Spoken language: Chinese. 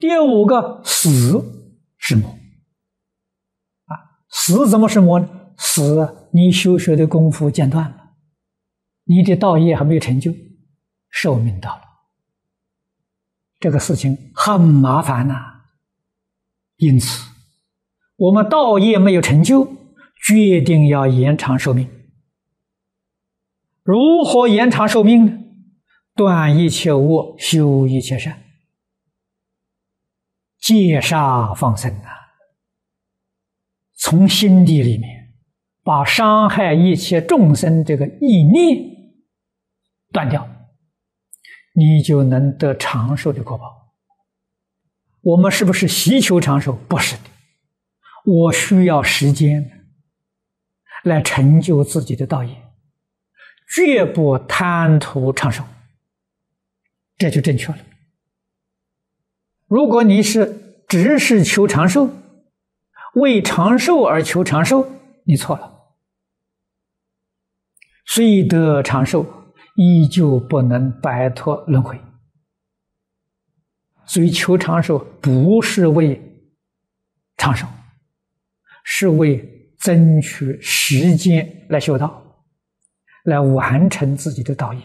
第五个死是魔啊，死怎么是魔呢？死，你修学的功夫间断了，你的道业还没有成就，寿命到了，这个事情很麻烦呐、因此，我们道业没有成就，决定要延长寿命。如何延长寿命呢？断一切恶，修一切善，戒杀放生啊！从心底里面把伤害一切众生这个意念断掉，你就能得长寿的果报。我们是不是希求长寿？不是的，我需要时间来成就自己的道业，绝不贪图长寿。这就正确了。如果你是只是求长寿，为长寿而求长寿，你错了。虽得长寿，依旧不能摆脱轮回。所以求长寿不是为长寿，是为争取时间来修道，来完成自己的道业。